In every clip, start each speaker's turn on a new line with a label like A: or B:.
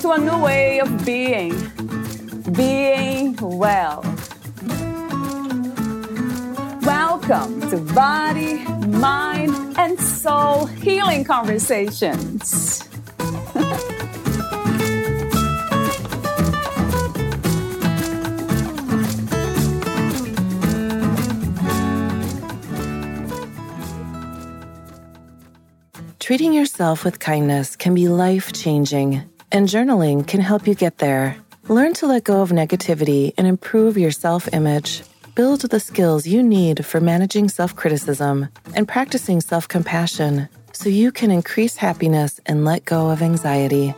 A: to a new way of being, being well. Welcome to Body, Mind, and Soul Healing Conversations.
B: Treating yourself with kindness can be life changing and journaling can help you get there. Learn to let go of negativity and improve your self image. Build the skills you need for managing self criticism and practicing self compassion so you can increase happiness and let go of anxiety.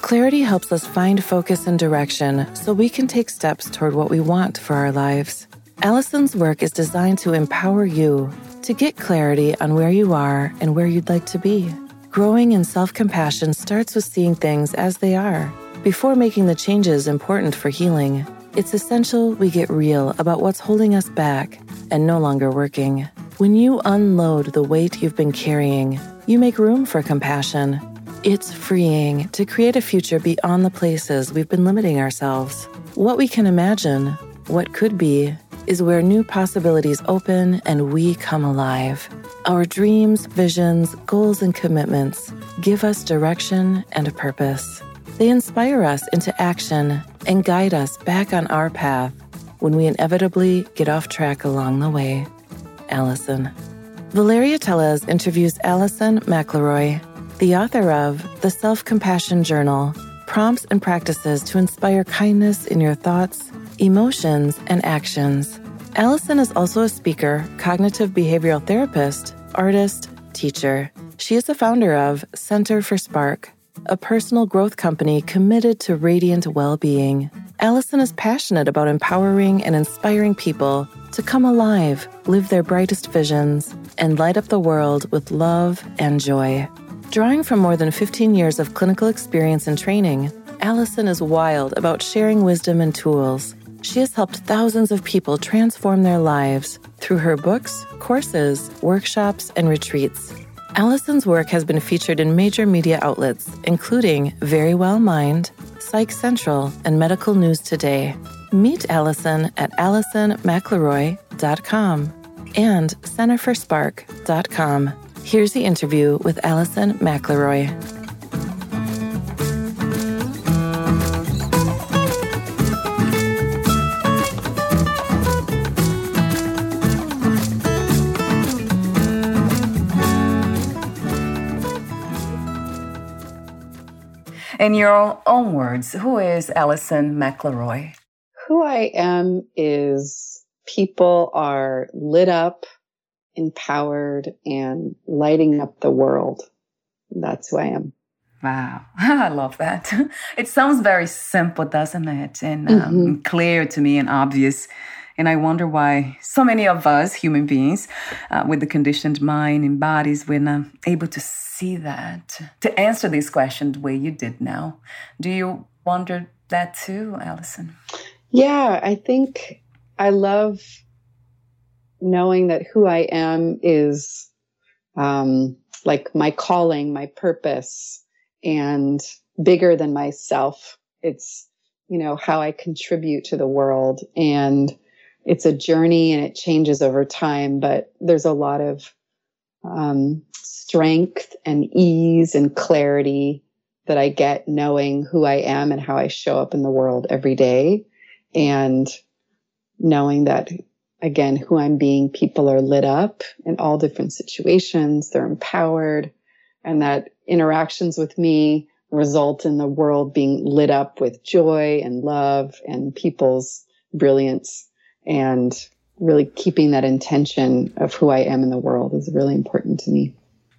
B: Clarity helps us find focus and direction so we can take steps toward what we want for our lives. Alison's work is designed to empower you to get clarity on where you are and where you'd like to be. Growing in self compassion starts with seeing things as they are. Before making the changes important for healing, it's essential we get real about what's holding us back and no longer working. When you unload the weight you've been carrying, you make room for compassion. It's freeing to create a future beyond the places we've been limiting ourselves. What we can imagine, what could be, is where new possibilities open and we come alive. Our dreams, visions, goals, and commitments give us direction and a purpose. They inspire us into action and guide us back on our path when we inevitably get off track along the way. Alison. Valeria Teles interviews Alison McKleroy, the author of The Self Compassion Journal Prompts and Practices to Inspire Kindness in Your Thoughts emotions, and actions. Alison is also a speaker, cognitive behavioral therapist, artist, teacher. She is the founder of Center for Spark, a personal growth company committed to radiant well being. Alison is passionate about empowering and inspiring people to come alive, live their brightest visions, and light up the world with love and joy. Drawing from more than 15 years of clinical experience and training, Alison is wild about sharing wisdom and tools she has helped thousands of people transform their lives through her books, courses, workshops, and retreats. Alison's work has been featured in major media outlets, including Verywell Mind, Psych Central, and Medical News Today. Meet Alison at AlisonMcKleroy.com and CenterForSpark.com. Here's the interview with Alison McKleroy.
A: In your own words, who is Alison McKleroy?
C: Who I am is people are lit up, empowered, and lighting up the world. That's who I am.
A: Wow, I love that. It sounds very simple, doesn't it? And um, mm-hmm. clear to me and obvious. And I wonder why so many of us, human beings, uh, with the conditioned mind and bodies, we're not able to see that, to answer these questions the way you did now. Do you wonder that too, Alison?
C: Yeah, I think I love knowing that who I am is um, like my calling, my purpose, and bigger than myself. It's, you know, how I contribute to the world. And it's a journey and it changes over time, but there's a lot of um, strength and ease and clarity that I get knowing who I am and how I show up in the world every day. And knowing that, again, who I'm being, people are lit up in all different situations, they're empowered, and that interactions with me result in the world being lit up with joy and love and people's brilliance. And really keeping that intention of who I am in the world is really important to me.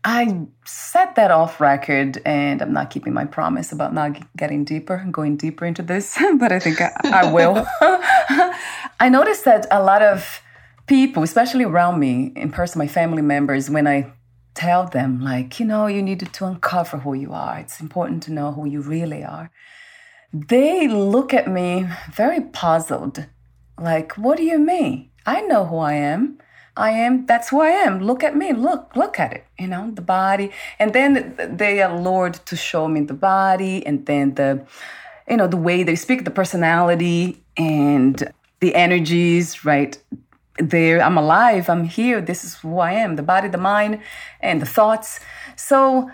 A: I said that off record, and I'm not keeping my promise about not getting deeper and going deeper into this, but I think I, I will. I noticed that a lot of people, especially around me, in person, my family members, when I tell them, like, you know, you needed to uncover who you are, it's important to know who you really are, they look at me very puzzled. Like, what do you mean? I know who I am. I am, that's who I am. Look at me. Look, look at it, you know, the body. And then they are lured to show me the body and then the, you know, the way they speak, the personality and the energies, right? There, I'm alive, I'm here, this is who I am the body, the mind, and the thoughts. So,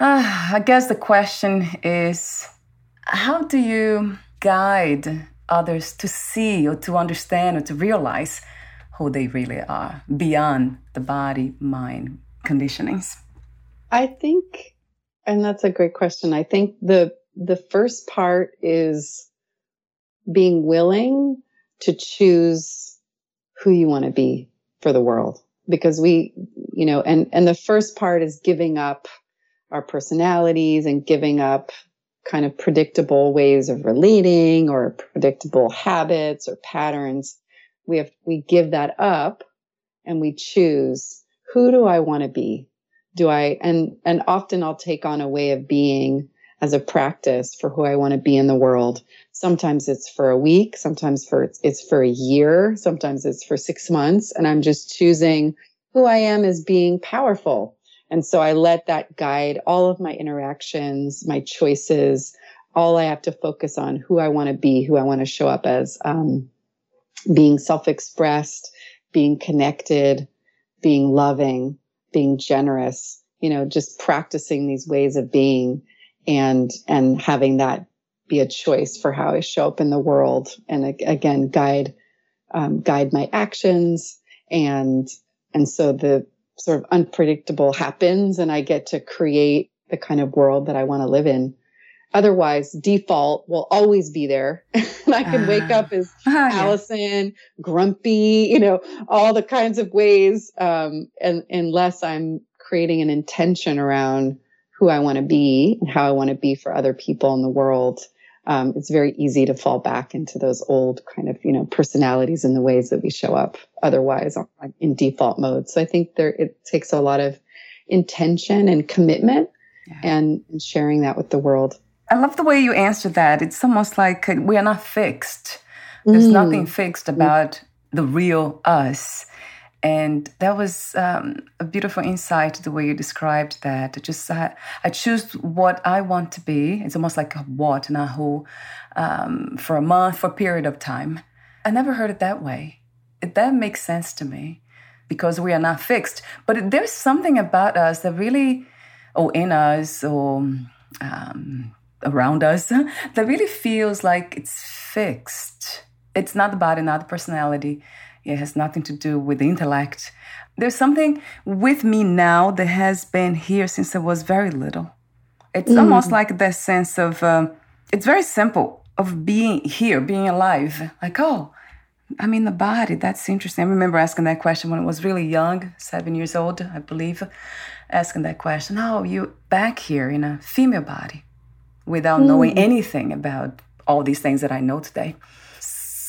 A: uh, I guess the question is how do you guide others to see or to understand or to realize who they really are beyond the body mind conditionings?
C: I think, and that's a great question. I think the the first part is being willing to choose who you want to be for the world because we you know and and the first part is giving up our personalities and giving up kind of predictable ways of relating or predictable habits or patterns we have we give that up and we choose who do I want to be? Do I and and often I'll take on a way of being as a practice for who I want to be in the world. Sometimes it's for a week, sometimes for it's, for a year, sometimes it's for 6 months and I'm just choosing who I am as being powerful. And so I let that guide all of my interactions, my choices. All I have to focus on who I want to be, who I want to show up as. Um, being self expressed, being connected, being loving, being generous, you know, just practicing these ways of being and, and having that be a choice for how I show up in the world. And again, guide, um, guide my actions. And, and so the sort of unpredictable happens and I get to create the kind of world that I want to live in. Otherwise, default will always be there. and I can uh, wake up as uh, Alison, yeah. grumpy, you know, all the kinds of ways. Um, and unless I'm creating an intention around who I want to be and how I want to be for other people in the world, um, it's very easy to fall back into those old kind of, you know, personalities and the ways that we show up otherwise in default mode. So I think there, it takes a lot of intention and commitment yeah. and, and sharing that with the world.
A: I love the way you answered that. It's almost like we are not fixed. There's mm. nothing fixed about the real us. And that was um, a beautiful insight, the way you described that. Just uh, I choose what I want to be. It's almost like a what, not who, um, for a month, for a period of time. I never heard it that way. It, that makes sense to me because we are not fixed. But there's something about us that really, or in us, or um, around us that really feels like it's fixed. It's not the body, not the personality. It has nothing to do with the intellect. There's something with me now that has been here since I was very little. It's mm. almost like that sense of, um, it's very simple of being here, being alive. Like, oh, I'm in the body. That's interesting. I remember asking that question when I was really young, seven years old, I believe, asking that question. Oh, you back here in a female body without mm. knowing anything about all these things that I know today.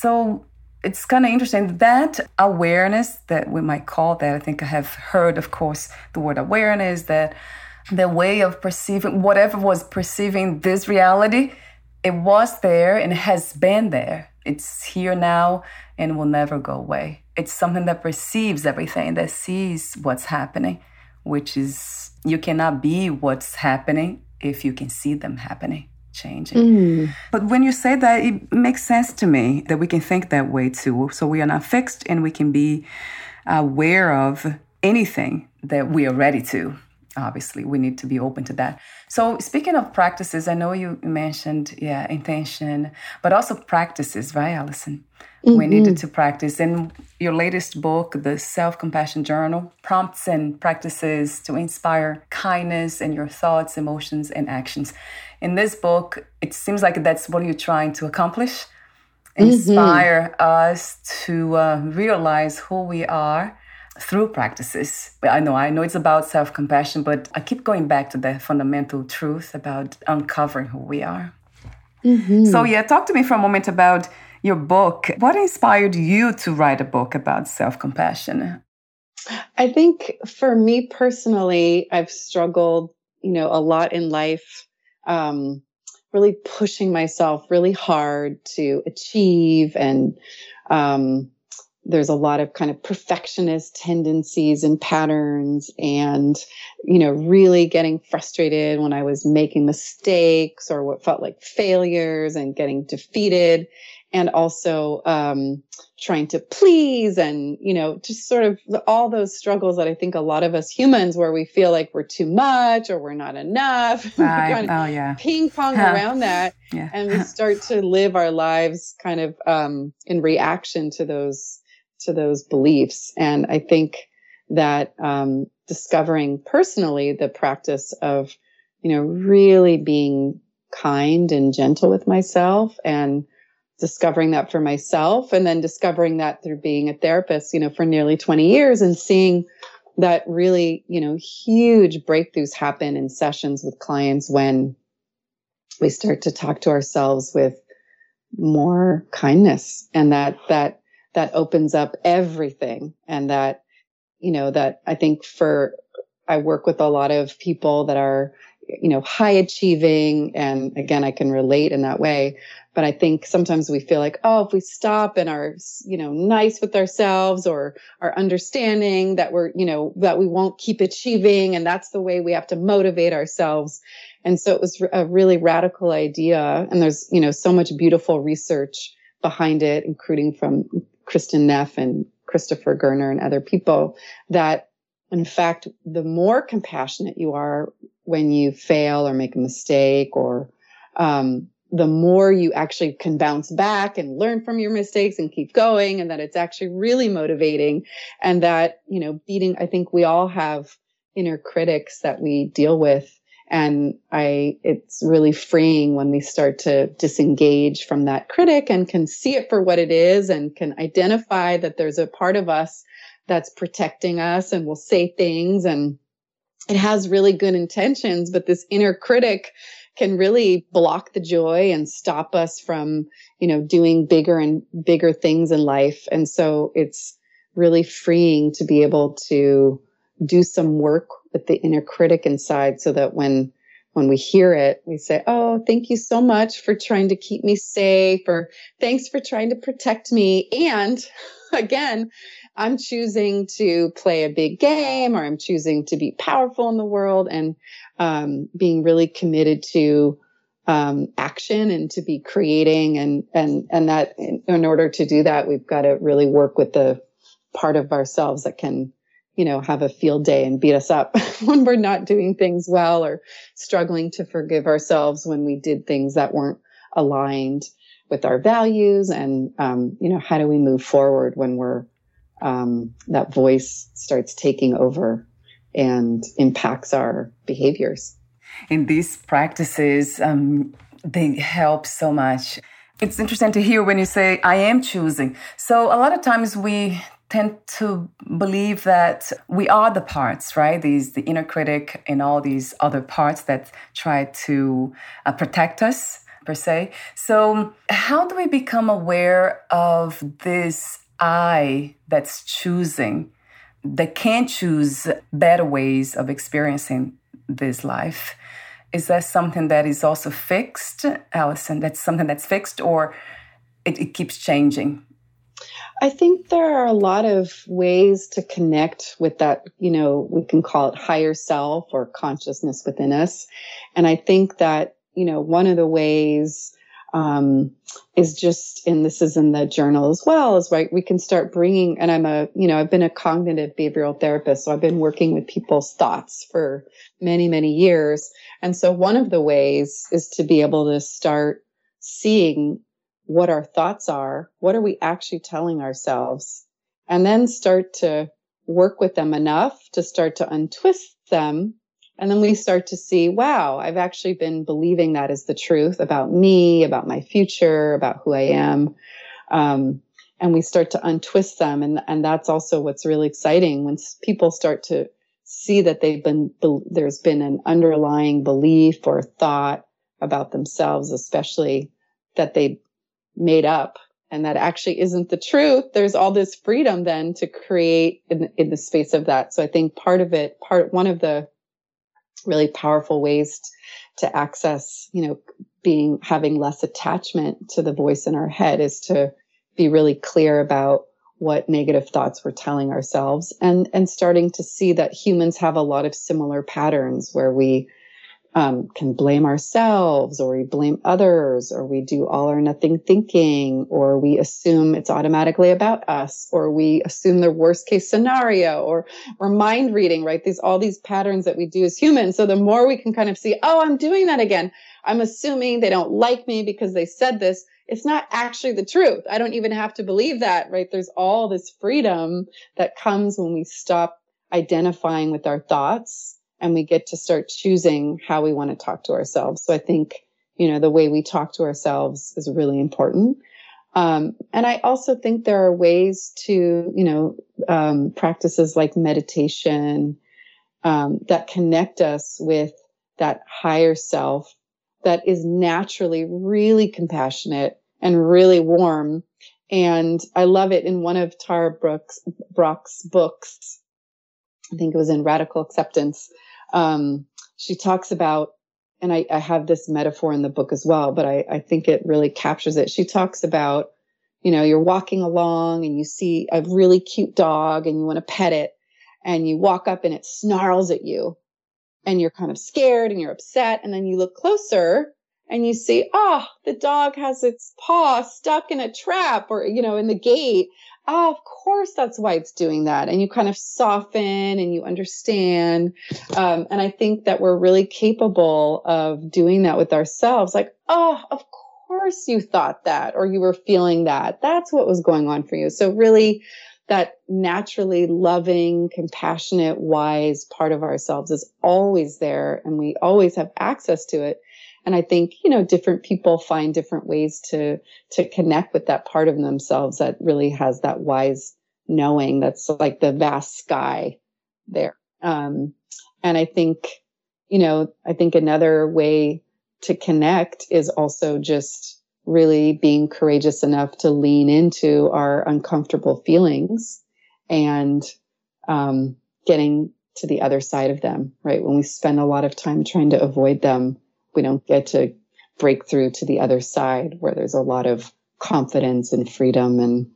A: So it's kind of interesting that awareness that we might call that. I think I have heard, of course, the word awareness that the way of perceiving whatever was perceiving this reality, it was there and has been there. It's here now and will never go away. It's something that perceives everything, that sees what's happening, which is you cannot be what's happening if you can see them happening changing. Mm. But when you say that, it makes sense to me that we can think that way too. So we are not fixed and we can be aware of anything that we are ready to. Obviously, we need to be open to that. So, speaking of practices, I know you mentioned, yeah, intention, but also practices, right, Alison? Mm-hmm. We needed to practice. In your latest book, The Self Compassion Journal, prompts and practices to inspire kindness in your thoughts, emotions, and actions. In this book, it seems like that's what you're trying to accomplish mm-hmm. inspire mm-hmm. us to uh, realize who we are through practices. I know, I know it's about self compassion, but I keep going back to the fundamental truth about uncovering who we are. Mm-hmm. So, yeah, talk to me for a moment about your book. What inspired you to write a book about self compassion?
C: I think for me personally, I've struggled, you know, a lot in life, um, really pushing myself really hard to achieve and, um, there's a lot of kind of perfectionist tendencies and patterns and you know really getting frustrated when i was making mistakes or what felt like failures and getting defeated and also um, trying to please and you know just sort of all those struggles that i think a lot of us humans where we feel like we're too much or we're not enough
A: right. oh yeah
C: ping pong huh. around that yeah. and we start to live our lives kind of um, in reaction to those to those beliefs and i think that um, discovering personally the practice of you know really being kind and gentle with myself and discovering that for myself and then discovering that through being a therapist, you know, for nearly 20 years and seeing that really, you know, huge breakthroughs happen in sessions with clients when we start to talk to ourselves with more kindness and that that that opens up everything and that you know that I think for I work with a lot of people that are you know high achieving and again I can relate in that way but I think sometimes we feel like, oh, if we stop and are, you know, nice with ourselves or are understanding that we're, you know, that we won't keep achieving. And that's the way we have to motivate ourselves. And so it was a really radical idea. And there's, you know, so much beautiful research behind it, including from Kristin Neff and Christopher Germer and other people that in fact, the more compassionate you are when you fail or make a mistake or um, the more you actually can bounce back and learn from your mistakes and keep going and that it's actually really motivating and that you know beating i think we all have inner critics that we deal with and i it's really freeing when we start to disengage from that critic and can see it for what it is and can identify that there's a part of us that's protecting us and will say things and it has really good intentions but this inner critic can really block the joy and stop us from, you know, doing bigger and bigger things in life. And so it's really freeing to be able to do some work with the inner critic inside so that when when we hear it, we say, Oh, thank you so much for trying to keep me safe, or thanks for trying to protect me. And again, I'm choosing to play a big game or I'm choosing to be powerful in the world. And um, being really committed to um, action and to be creating and and and that in, in, order to do that we've got to really work with the part of ourselves that can you know have a field day and beat us up when we're not doing things well or struggling to forgive ourselves when we did things that weren't aligned with our values and um, you know how do we move forward when we're um, that voice starts taking over and impacts our behaviors.
A: In these practices, um, they help so much. It's interesting to hear when you say, I am choosing. So, a lot of times we tend to believe that we are the parts, right? These, the inner critic and all these other parts that try to uh, protect us, per se. So, how do we become aware of this I that's choosing? that can choose better ways of experiencing this life. Is that something that is also fixed, Alison? That's something that's fixed, or it, it keeps changing?
C: I think there are a lot of ways to connect with that, you know, we can call it higher self or consciousness within us. And I think that, you know, one of the ways um, is just, and this is in the journal as well, is right. We can start bringing, and I'm a, you know, I've been a cognitive behavioral therapist, so I've been working with people's thoughts for many, many years. And so one of the ways is to be able to start seeing what our thoughts are. What are we actually telling ourselves? And then start to work with them enough to start to untwist them and then we start to see, wow, I've actually been believing that is the truth about me, about my future, about who I am. Um, and we start to untwist them. And and that's also what's really exciting when people start to see that they've been there's been an underlying belief or thought about themselves especially that they made up and that actually isn't the truth. There's all this freedom then to create in, in the space of that. So i think part of it part one of the really powerful ways to access you know being having less attachment to the voice in our head is to be really clear about what negative thoughts we're telling ourselves and and starting to see that humans have a lot of similar patterns where we um, can blame ourselves or we blame others or we do all or nothing thinking or we assume it's automatically about us or we assume the worst case scenario or we're mind reading right? These all these patterns that we do as humans. So the more we can kind of see oh i'm doing that again. I'm assuming they don't like me because they said this. It's not actually the truth. I don't even have to believe that right? There's all this freedom that comes when we stop identifying with our thoughts and we get to start choosing how we want to talk to ourselves. So I think, you know, the way we talk to ourselves is really important. Um, and I also think there are ways to, you know, um, practices like meditation um, that connect us with that higher self that is naturally really compassionate and really warm. And I love it in one of Tara Brooks, Brach's books. I think it was in Radical Acceptance um, she talks about, and I, I, have this metaphor in the book as well, but I, I think it really captures it. She talks about, you know, you're walking along and you see a really cute dog and you want to pet it and you walk up and it snarls at you and you're kind of scared and you're upset. And then you look closer and you see, oh, the dog has its paw stuck in a trap or, you know, in the gate oh, of course that's why it's doing that. And you kind of soften and you understand. Um, and I think that we're really capable of doing that with ourselves. Like, oh, of course you thought that or you were feeling that. That's what was going on for you. So really, that naturally loving, compassionate, wise part of ourselves is always there and we always have access to it and i think you know different people find different ways to to connect with that part of themselves that really has that wise knowing that's like the vast sky there. Um, and i think you know i think another way to connect is also just really being courageous enough to lean into our uncomfortable feelings and um, getting to the other side of them right? When we spend a lot of time trying to avoid them we don't get to break through to the other side where there's a lot of confidence and freedom and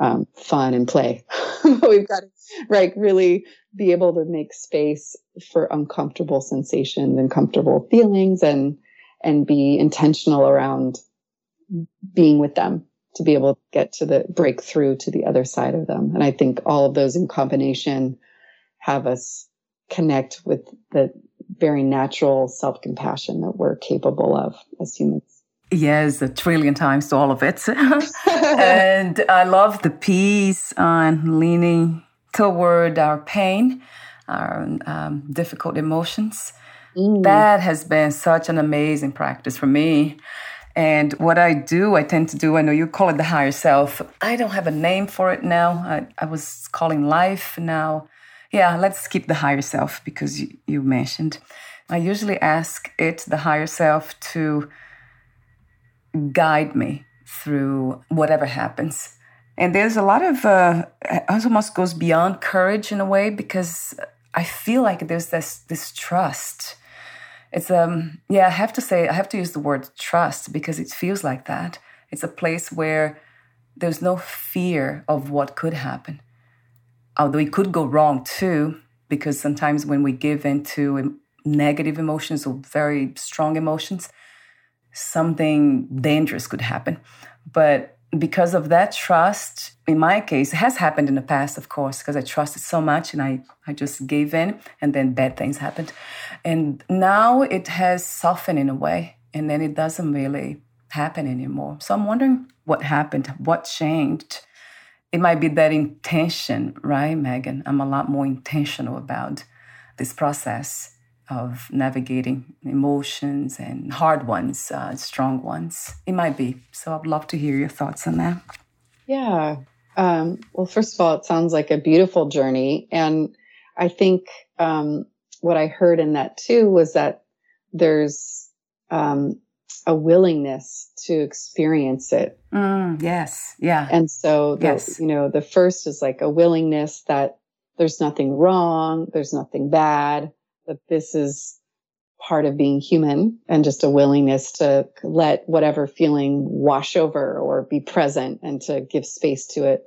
C: um, fun and play. We've got to, right, really be able to make space for uncomfortable sensations and comfortable feelings and, and be intentional around being with them to be able to get to the breakthrough to the other side of them. And I think all of those in combination have us connect with the very natural self compassion that we're capable of as humans.
A: Yes, a trillion times to all of it. and I love the peace on leaning toward our pain, our um, difficult emotions. Mm. That has been such an amazing practice for me. And what I do, I tend to do, I know you call it the higher self. I don't have a name for it now. I, I was calling life now. Yeah, let's skip the higher self because you, mentioned. I usually ask it, the higher self, to guide me through whatever happens. And there's a lot of, uh, it almost goes beyond courage in a way because I feel like there's this, this trust. It's, um, yeah, I have to say, I have to use the word trust because it feels like that. It's a place where there's no fear of what could happen although it could go wrong too, because sometimes when we give into negative emotions or very strong emotions, something dangerous could happen. But because of that trust, in my case, it has happened in the past, of course, because I trusted so much and I, I just gave in and then bad things happened. And now it has softened in a way and then it doesn't really happen anymore. So I'm wondering what happened, what changed it might be that intention, right, Megan? I'm a lot more intentional about this process of navigating emotions and hard ones, uh, strong ones. It might be. So I'd love to hear your thoughts on that.
C: Yeah. Um, well, first of all, it sounds like a beautiful journey. And I think um, what I heard in that too was that there's um, a willingness to experience it.
A: Mm, yes. Yeah.
C: And so, the, yes. you know, the first is like a willingness that there's nothing wrong, there's nothing bad, that this is part of being human and just a willingness to let whatever feeling wash over or be present and to give space to it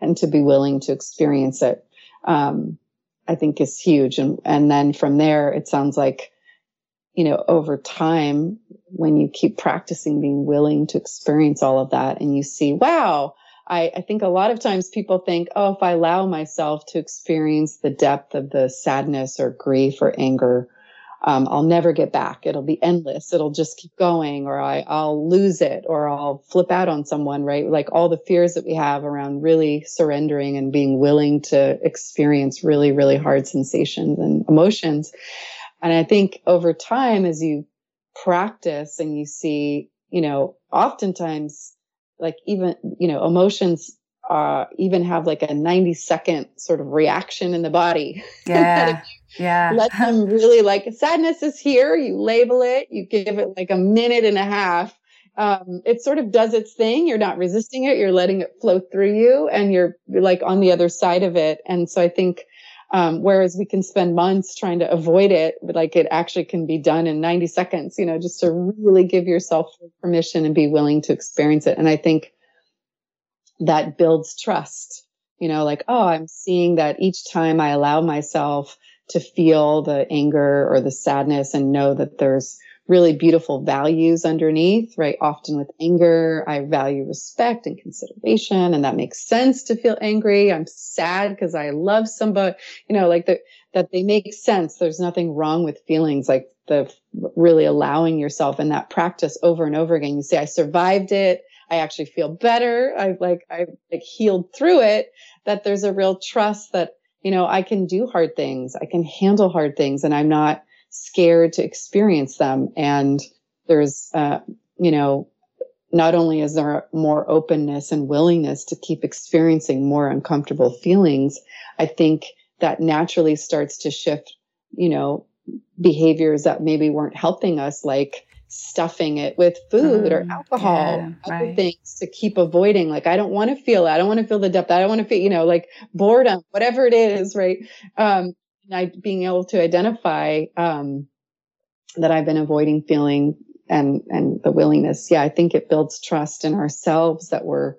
C: and to be willing to experience it. Um, I think is huge. And, and then from there, it sounds like, you know, over time, when you keep practicing being willing to experience all of that and you see, wow, I, I, think a lot of times people think, oh, if I allow myself to experience the depth of the sadness or grief or anger, um, I'll never get back. It'll be endless. It'll just keep going, or I, I'll lose it, or I'll flip out on someone, right? Like all the fears that we have around really surrendering and being willing to experience really, really hard sensations and emotions. And I think over time, as you practice and you see, you know, oftentimes, like even, you know, emotions uh, even have like a 90 second sort of reaction in the body.
A: Yeah. yeah.
C: Let them really like sadness is here. You label it, you give it like a minute and a half. Um, it sort of does its thing. You're not resisting it. You're letting it flow through you and you're, you're like on the other side of it. And so I think, um, whereas we can spend months trying to avoid it, but like it actually can be done in 90 seconds, you know, just to really give yourself permission and be willing to experience it. And I think, that builds trust. You know, like, oh, I'm seeing that each time I allow myself to feel the anger or the sadness and know that there's really beautiful values underneath, right? Often with anger, I value respect and consideration, and that makes sense to feel angry. I'm sad because I love somebody, you know, like the, that they make sense. There's nothing wrong with feelings like the really allowing yourself in that practice over and over again. You say, I survived it. I actually feel better. I've like, I've like healed through it, that there's a real trust that, you know, I can do hard things. I can handle hard things and I'm not scared to experience them. And there's, uh, you know, not only is there more openness and willingness to keep experiencing more uncomfortable feelings, I think that naturally starts to shift, you know, behaviors that maybe weren't helping us, like stuffing it with food mm, or alcohol, yeah, other right. things to keep avoiding. Like, I don't want to feel it. I don't want to feel the depth. I don't want to feel, you know, like boredom, whatever it is, right? Um, I being able to identify um, that I've been avoiding feeling and and the willingness. Yeah, I think it builds trust in ourselves that we're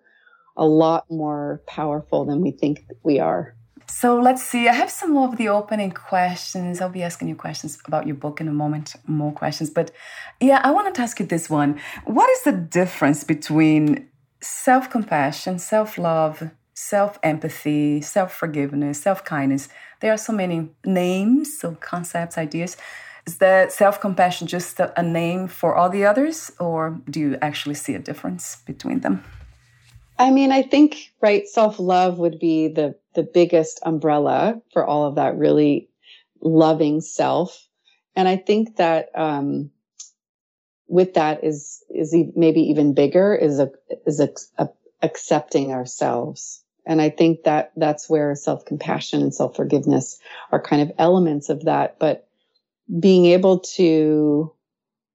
C: a lot more powerful than we think we are.
A: So let's see. I have some of the opening questions. I'll be asking you questions about your book in a moment, more questions. But yeah, I wanted to ask you this one. What is the difference between self compassion, self love, self empathy, self forgiveness, self kindness? There are so many names, so concepts, ideas. Is the self compassion just a, a name for all the others, or do you actually see a difference between them?
C: I mean, I think, right, self love would be the, the biggest umbrella for all of that really loving self. And I think that, um, with that is, is maybe even bigger is a, is a, a accepting ourselves. And I think that that's where self compassion and self forgiveness are kind of elements of that. But being able to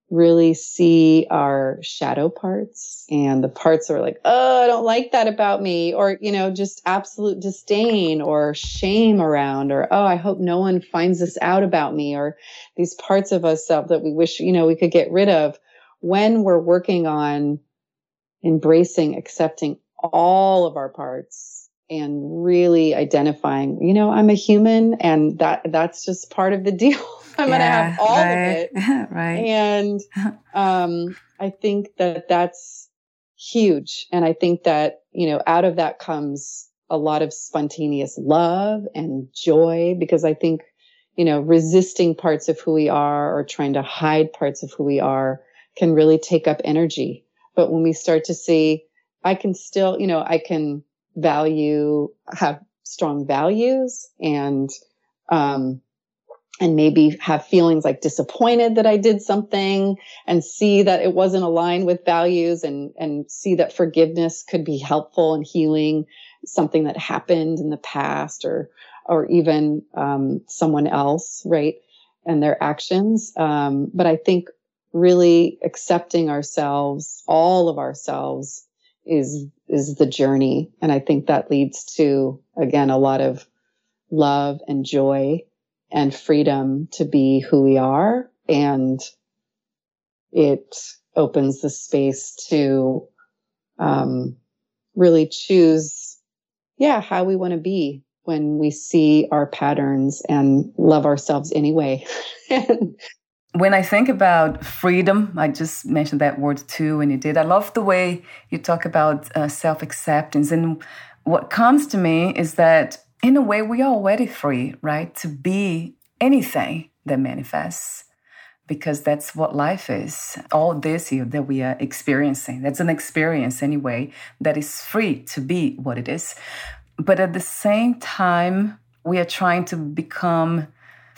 C: really see our shadow parts and the parts that are like, oh, I don't like that about me, or, you know, just absolute disdain or shame around, or, oh, I hope no one finds this out about me, or these parts of us that we wish, you know, we could get rid of when we're working on embracing, accepting all of our parts and really identifying, you know, I'm a human and that that's just part of the deal. I'm yeah, going to have all right. of
A: it. right.
C: And um, I think that that's huge. And I think that, you know, out of that comes a lot of spontaneous love and joy because I think, you know, resisting parts of who we are or trying to hide parts of who we are can really take up energy. But when we start to see, I can still, you know, I can value, have strong values and, um, and maybe have feelings like disappointed that I did something and see that it wasn't aligned with values and, and see that forgiveness could be helpful in healing something that happened in the past or, or even, um, someone else, right? And their actions. Um, but I think really accepting ourselves, all of ourselves is, is the journey. And I think that leads to, again, a lot of love and joy and freedom to be who we are. And it opens the space to um, really choose, yeah, how we want to be when we see our patterns and love ourselves anyway.
A: when I think about freedom, I just mentioned that word too when you did. I love the way you talk about uh, self acceptance. And what comes to me is that in a way, we are already free, right? To be anything that manifests, because that's what life is. All this here that we are experiencing, that's an experience anyway, that is free to be what it is. But at the same time, we are trying to become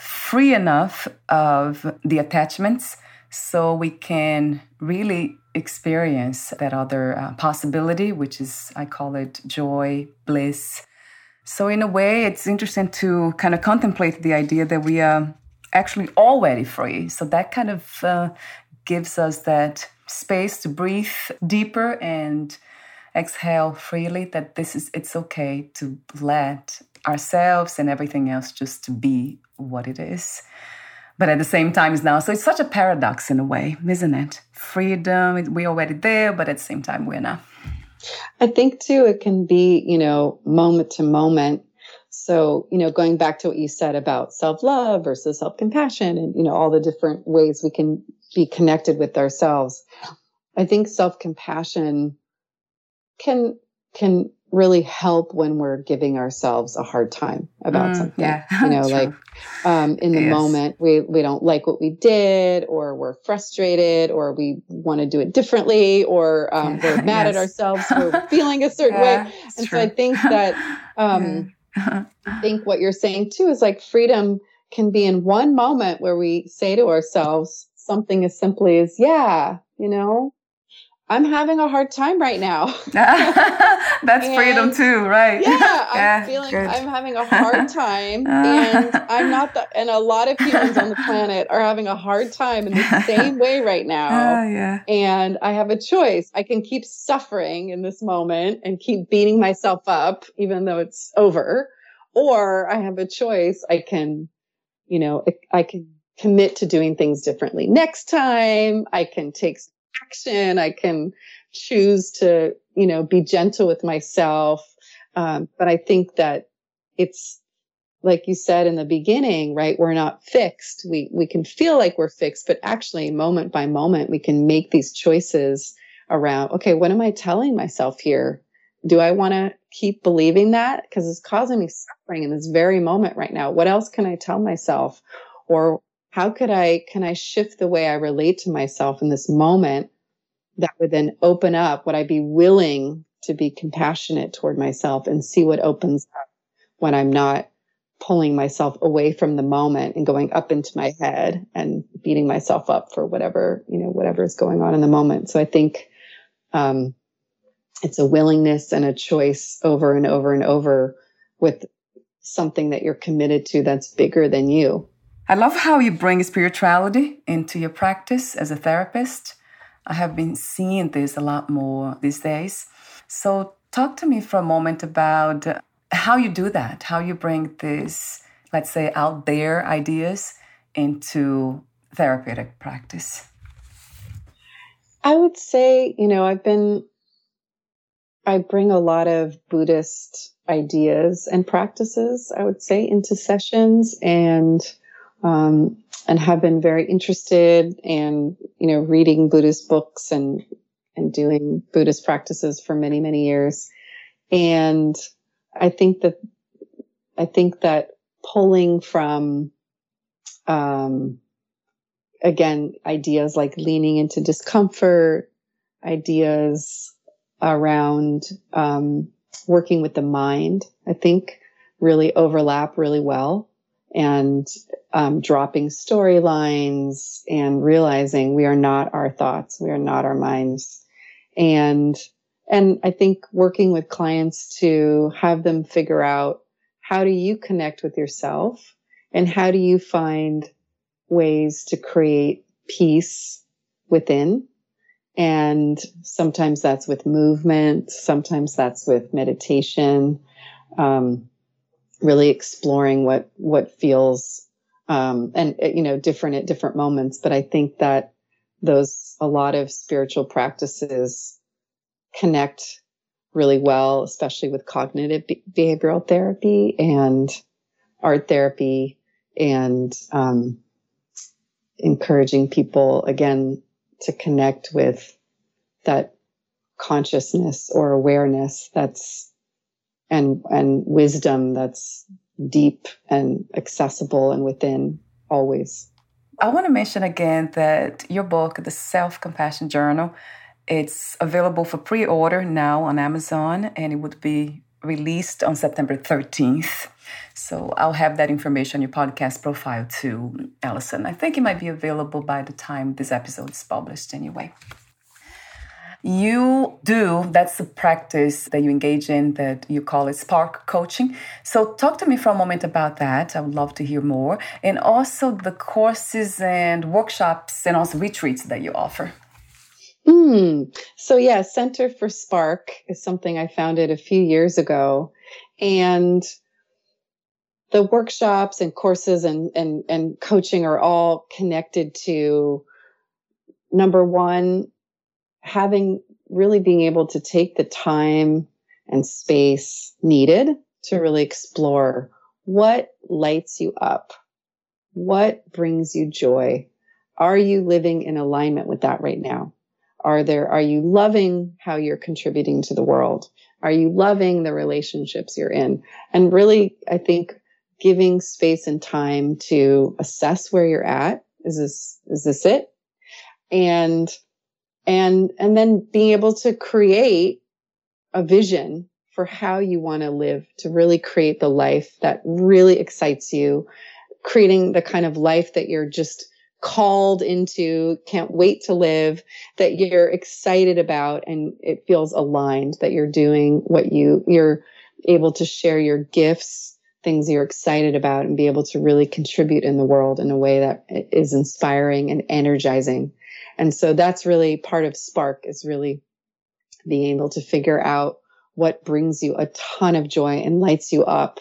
A: free enough of the attachments so we can really experience that other uh, possibility, which is, I call it joy, bliss, so, in a way, it's interesting to kind of contemplate the idea that we are actually already free. So, that kind of uh, gives us that space to breathe deeper and exhale freely that this is it's okay to let ourselves and everything else just to be what it is but at the same time is now so it's such a paradox in a way isn't it freedom we're already there but at the same time we're not
C: I think too, it can be, you know, moment to moment. So, you know, going back to what you said about self love versus self compassion and, you know, all the different ways we can be connected with ourselves. I think self compassion can, can really help when we're giving ourselves a hard time about mm, something. Yeah, you know, like um, in the yes. moment we we don't like what we did, or we're frustrated, or we want to do it differently, or um, we're mad yes. at ourselves for feeling a certain yeah, way. And true. so I think that um, I think what you're saying too is like freedom can be in one moment where we say to ourselves something as simply as, "Yeah, you know, I'm having a hard time right now.
A: That's and, freedom too, right?
C: Yeah, I'm feeling good. I'm having a hard time and I'm not the and a lot of humans on the planet are having a hard time in the same way right now.
A: Uh, yeah.
C: And I have a choice. I can keep suffering in this moment and keep beating myself up even though it's over, or I have a choice. I can, you know, I can commit to doing things differently next time. I can take action. I can choose to, you know, be gentle with myself. Um, but I think that it's like you said in the beginning, right? We're not fixed. We, we can feel like we're fixed, but actually moment by moment, we can make these choices around, okay, what am I telling myself here? Do I want to keep believing that? Because it's causing me suffering in this very moment right now. What else can I tell myself? Or how could I, can I shift the way I relate to myself in this moment that would then open up? Would I be willing to be compassionate toward myself and see what opens up when I'm not pulling myself away from the moment and going up into my head and beating myself up for whatever, you know, whatever is going on in the moment. So I think, um, it's a willingness and a choice over and over and over with something that you're committed to that's bigger than you.
A: I love how you bring spirituality into your practice as a therapist. I have been seeing this a lot more these days. So, talk to me for a moment about how you do that, how you bring this, let's say, out there ideas into therapeutic practice.
C: I would say, you know, I've been, I bring a lot of Buddhist ideas and practices, I would say, into sessions. And um, and have been very interested in, you know, reading Buddhist books and, and doing Buddhist practices for many, many years. And I think that, I think that pulling from, um, again, ideas like leaning into discomfort, ideas around, um, working with the mind, I think really overlap really well and um, dropping storylines and realizing we are not our thoughts, we are not our minds, and and I think working with clients to have them figure out how do you connect with yourself and how do you find ways to create peace within. And sometimes that's with movement. Sometimes that's with meditation. Um, really exploring what, what feels, um, and, you know, different at different moments. But I think that those, a lot of spiritual practices connect really well, especially with cognitive be- behavioral therapy and art therapy and um, encouraging people again to connect with that consciousness or awareness that's and and wisdom that's deep and accessible and within always.
A: I want to mention again that your book, The Self Compassion Journal, it's available for pre order now on Amazon and it would be released on September 13th. So I'll have that information on your podcast profile too, Alison. I think it might be available by the time this episode is published anyway. You do, that's the practice that you engage in that you call it spark coaching. So talk to me for a moment about that. I would love to hear more. And also the courses and workshops and also retreats that you offer.
C: Mm. So yeah, Center for Spark is something I founded a few years ago. And the workshops and courses and, and, and coaching are all connected to number one, having really being able to take the time and space needed to really explore what lights you up, what brings you joy. Are you living in alignment with that right now? Are there, are you loving how you're contributing to the world? Are you loving the relationships you're in? And really, I think giving space and time to assess where you're at. Is this, is this it? And, and, and then being able to create a vision for how you want to live to really create the life that really excites you, creating the kind of life that you're just called into, can't wait to live, that you're excited about and it feels aligned that you're doing what you, you're able to share your gifts, things you're excited about and be able to really contribute in the world in a way that is inspiring and energizing. And so that's really part of Spark is really being able to figure out what brings you a ton of joy and lights you up.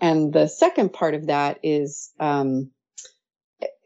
C: And the second part of that is, um,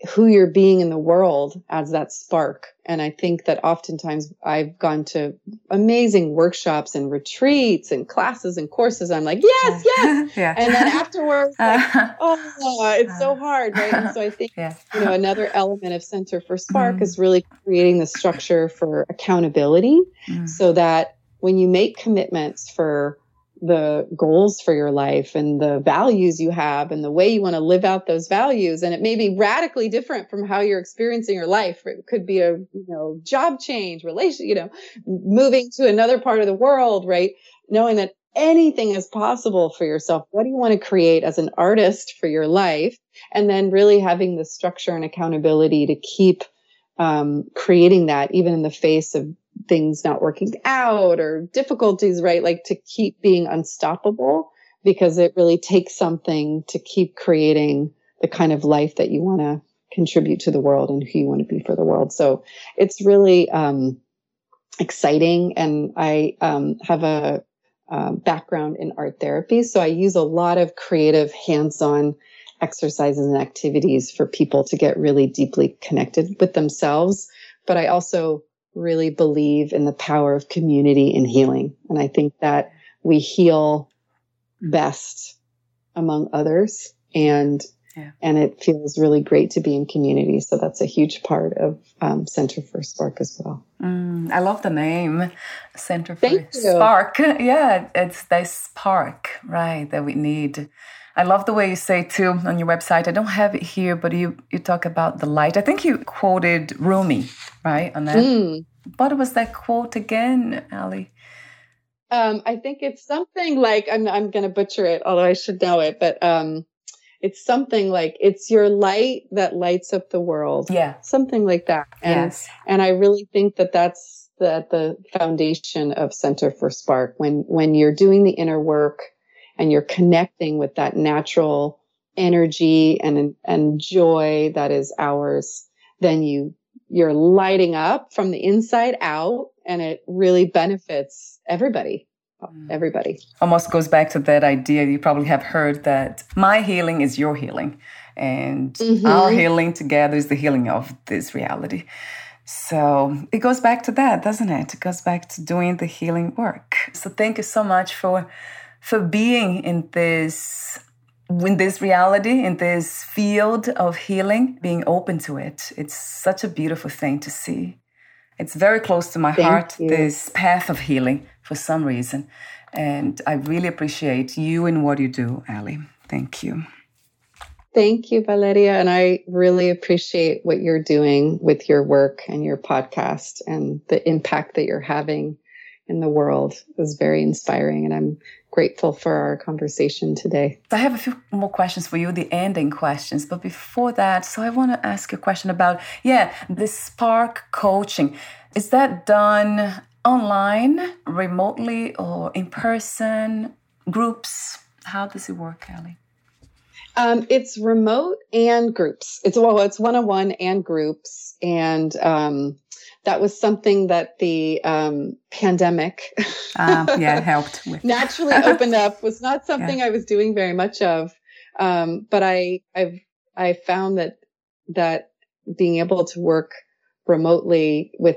C: who you're being in the world adds that spark. And I think that oftentimes I've gone to amazing workshops and retreats and classes and courses. I'm like, yes, yes. yeah. And then afterwards, like, oh, it's so hard, right? And so I think, yeah. you know, another element of Center for Spark mm. is really creating the structure for accountability mm. so that when you make commitments for the goals for your life and the values you have and the way you want to live out those values. And it may be radically different from how you're experiencing your life. It could be a you know job change relation you know moving to another part of the world right? Knowing that anything is possible for yourself. What do you want to create as an artist for your life? And then really having the structure and accountability to keep um, creating that even in the face of things not working out or difficulties, right? Like to keep being unstoppable because it really takes something to keep creating the kind of life that you want to contribute to the world and who you want to be for the world. So it's really um, exciting. And I um, have a, a background in art therapy. So I use a lot of creative hands on exercises and activities for people to get really deeply connected with themselves. But I also really believe in the power of community and healing. And I think that we heal best among others and yeah. and it feels really great to be in community. So that's a huge part of um, Center for Spark as well.
A: Mm, I love the name, Center for Spark. Yeah, it's the spark, right, that we need. I love the way you say too on your website. I don't have it here, but you you talk about the light. I think you quoted Rumi, right? On that. Mm. What was that quote again, Ali?
C: Um, I think it's something like I'm I'm going to butcher it, although I should know it, but um, it's something like it's your light that lights up the world.
A: Yeah.
C: Something like that. And,
A: yes.
C: And I really think that that's the, the foundation of Center for Spark. When, when you're doing the inner work and you're connecting with that natural energy and, and joy that is ours, then you, you're lighting up from the inside out and it really benefits everybody mm. everybody.
A: Almost goes back to that idea you probably have heard that my healing is your healing, and mm-hmm. our healing together is the healing of this reality. So it goes back to that, doesn't it? It goes back to doing the healing work. So thank you so much for for being in this in this reality, in this field of healing, being open to it. It's such a beautiful thing to see. It's very close to my Thank heart, you. this path of healing for some reason. And I really appreciate you and what you do, Ali. Thank you.
C: Thank you, Valeria. And I really appreciate what you're doing with your work and your podcast and the impact that you're having in the world is very inspiring. And I'm grateful for our conversation today.
A: I have a few more questions for you, the ending questions. But before that, so I want to ask you a question about, yeah, the Spark coaching. Is that done online, remotely, or in person, groups? How does it work, Ali?
C: Um, it's remote and groups. It's well, it's one on one and groups, and um, that was something that the um, pandemic
A: um, yeah helped with.
C: naturally opened up was not something yeah. I was doing very much of um, but I I've I found that that being able to work remotely with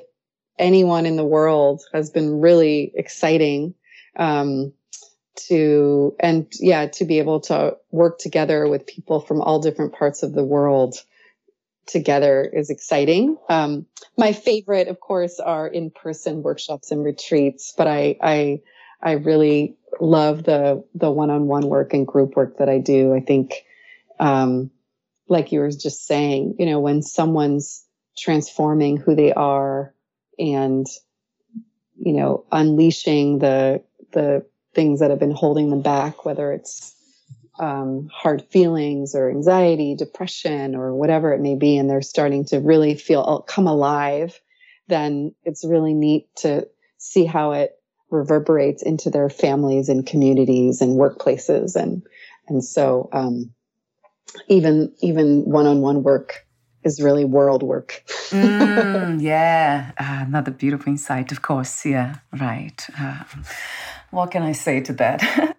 C: anyone in the world has been really exciting um, to and yeah to be able to work together with people from all different parts of the world together is exciting. Um, my favorite, of course, are in-person workshops and retreats, but I, I, I really love the, the one-on-one work and group work that I do. I think, um, like you were just saying, you know, when someone's transforming who they are and, you know, unleashing the, the things that have been holding them back, whether it's um, hard feelings or anxiety, depression, or whatever it may be, and they're starting to really feel uh, come alive, then it's really neat to see how it reverberates into their families and communities and workplaces, and and so um, even even one-on-one work is really world work.
A: mm, yeah, uh, another beautiful insight, of course. Yeah, right. Uh, what can I say to that?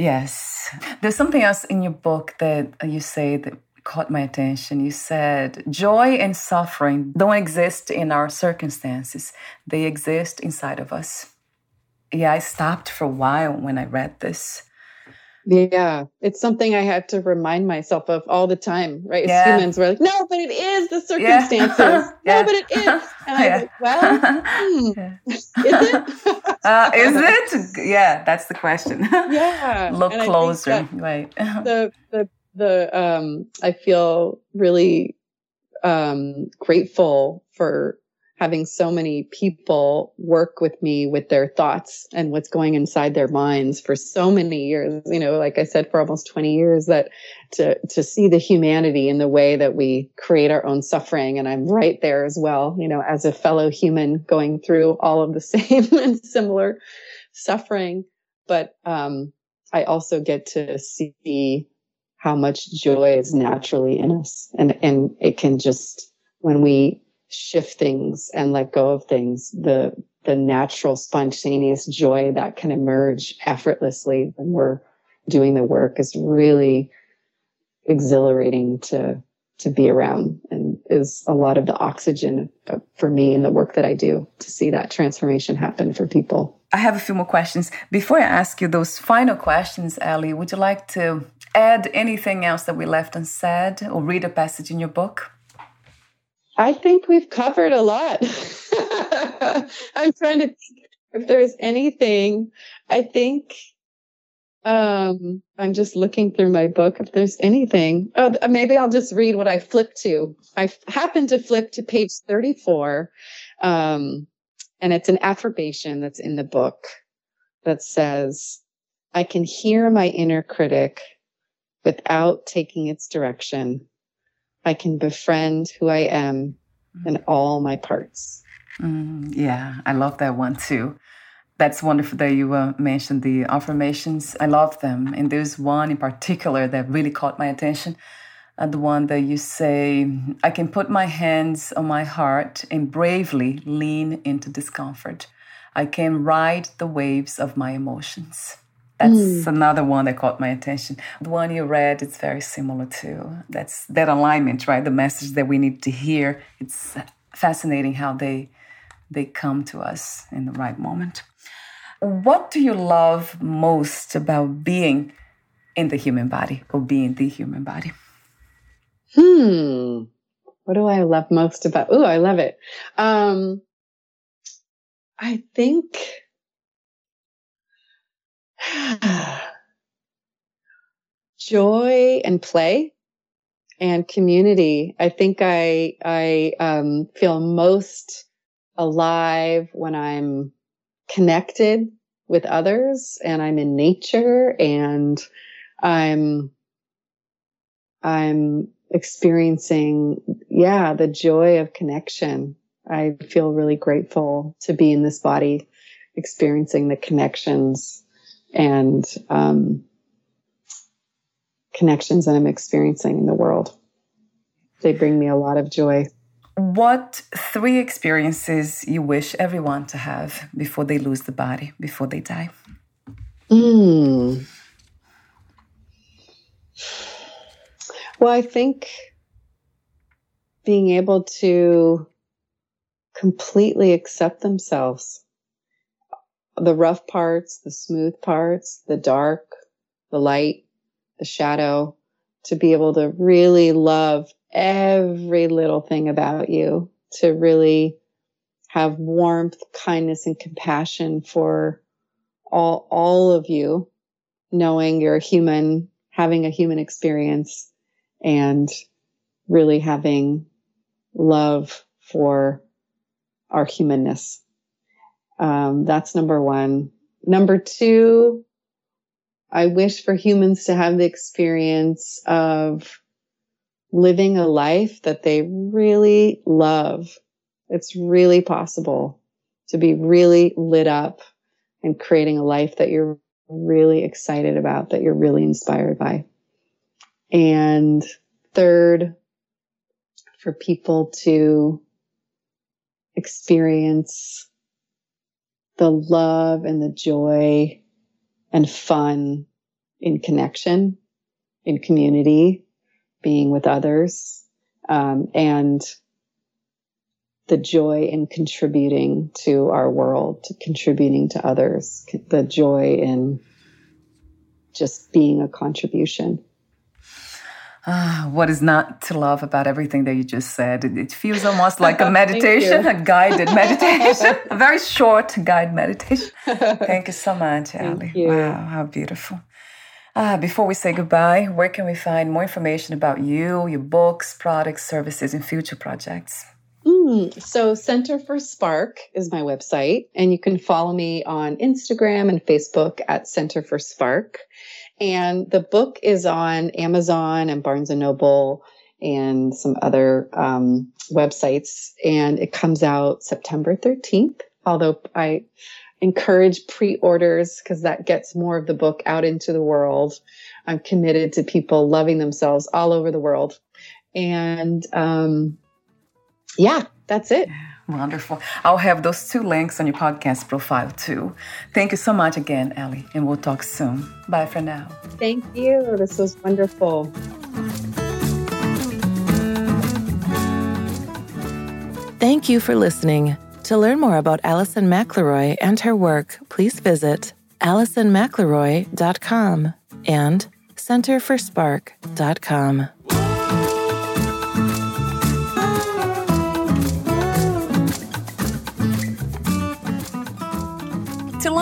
A: yes. There's something else in your book that you say that caught my attention. You said joy and suffering don't exist in our circumstances, they exist inside of us. Yeah, I stopped for a while when I read this.
C: Yeah, it's something I had to remind myself of all the time, right? As yeah. humans, we're like, no, but it is the circumstances. Yeah. yeah. No, but it is. And I was like, well, hmm, is it?
A: uh, is it? Yeah, that's the question.
C: Yeah.
A: Look and closer. Right.
C: the, the, the, um, I feel really, um, grateful for having so many people work with me with their thoughts and what's going inside their minds for so many years you know like i said for almost 20 years that to to see the humanity in the way that we create our own suffering. And i'm right there as well you know as a fellow human going through all of the same and similar suffering. But um i also get to see how much joy is naturally in us. And and it can just when we shift things and let go of things, the the natural spontaneous joy that can emerge effortlessly when we're doing the work is really exhilarating to to be around and is a lot of the oxygen for me in the work that I do to see that transformation happen for people.
A: I have a few more questions. Before I ask you those final questions, Ali, would you like to add anything else that we left unsaid or read a passage in your book?
C: I think we've covered a lot. I'm trying to think if there's anything. I think um, I'm just looking through my book. If there's anything, oh, maybe I'll just read what I flipped to. I happened to flip to page 34, um, and it's an affirmation that's in the book that says, "I can hear my inner critic, without taking its direction. I can befriend who I am and all my parts.
A: Mm, yeah, I love that one too. That's wonderful that you uh, mentioned the affirmations. I love them. And there's one in particular that really caught my attention. Uh, the one that you say, I can put my hands on my heart and bravely lean into discomfort. I can ride the waves of my emotions. That's mm. another one that caught my attention. The one you read, it's very similar to that's that alignment, right? The message that we need to hear. It's fascinating how they they come to us in the right moment. What do you love most about being in the human body or being the human body?
C: Hmm. What do I love most about? Oh, I love it. Um, I think joy and play and community. I think I I um, feel most alive when I'm connected with others and I'm in nature and I'm I'm experiencing yeah the joy of connection. I feel really grateful to be in this body experiencing the connections and um, connections that I'm experiencing in the world. They bring me a lot of joy.
A: What three experiences you wish everyone to have before they lose the body, before they die?
C: Mm. Well, I think being able to completely accept themselves the rough parts, the smooth parts, the dark, the light, the shadow, to be able to really love every little thing about you, to really have warmth, kindness, and compassion for all, all of you, knowing you're a human, having a human experience, and really having love for our humanness. Um, that's number one. Number two, I wish for humans to have the experience of living a life that they really love. It's really possible to be really lit up and creating a life that you're really excited about, that you're really inspired by. And third, for people to experience the love and the joy and fun in connection, in community, being with others, um, and the joy in contributing to our world, to contributing to others, the joy in just being a contribution.
A: Ah, what is not to love about everything that you just said? It, it feels almost like a meditation, a guided meditation, a very short guide meditation. Thank you so much, Ali. Wow, how beautiful. Ah, before we say goodbye, where can we find more information about you, your books, products, services, and future projects?
C: Mm, so, Center for Spark is my website, and you can follow me on Instagram and Facebook at Center for Spark. And the book is on Amazon and Barnes and Noble and some other um, websites. And it comes out September 13th. Although I encourage pre orders because that gets more of the book out into the world. I'm committed to people loving themselves all over the world. And um, yeah, that's it.
A: Wonderful. I'll have those two links on your podcast profile too. Thank you so much again, Ali, and we'll talk soon. Bye for now.
C: Thank you. This was wonderful.
B: Thank you for listening. To learn more about Alison McKleroy and her work, please visit AlisonMcKleroy.com and CenterForSpark.com.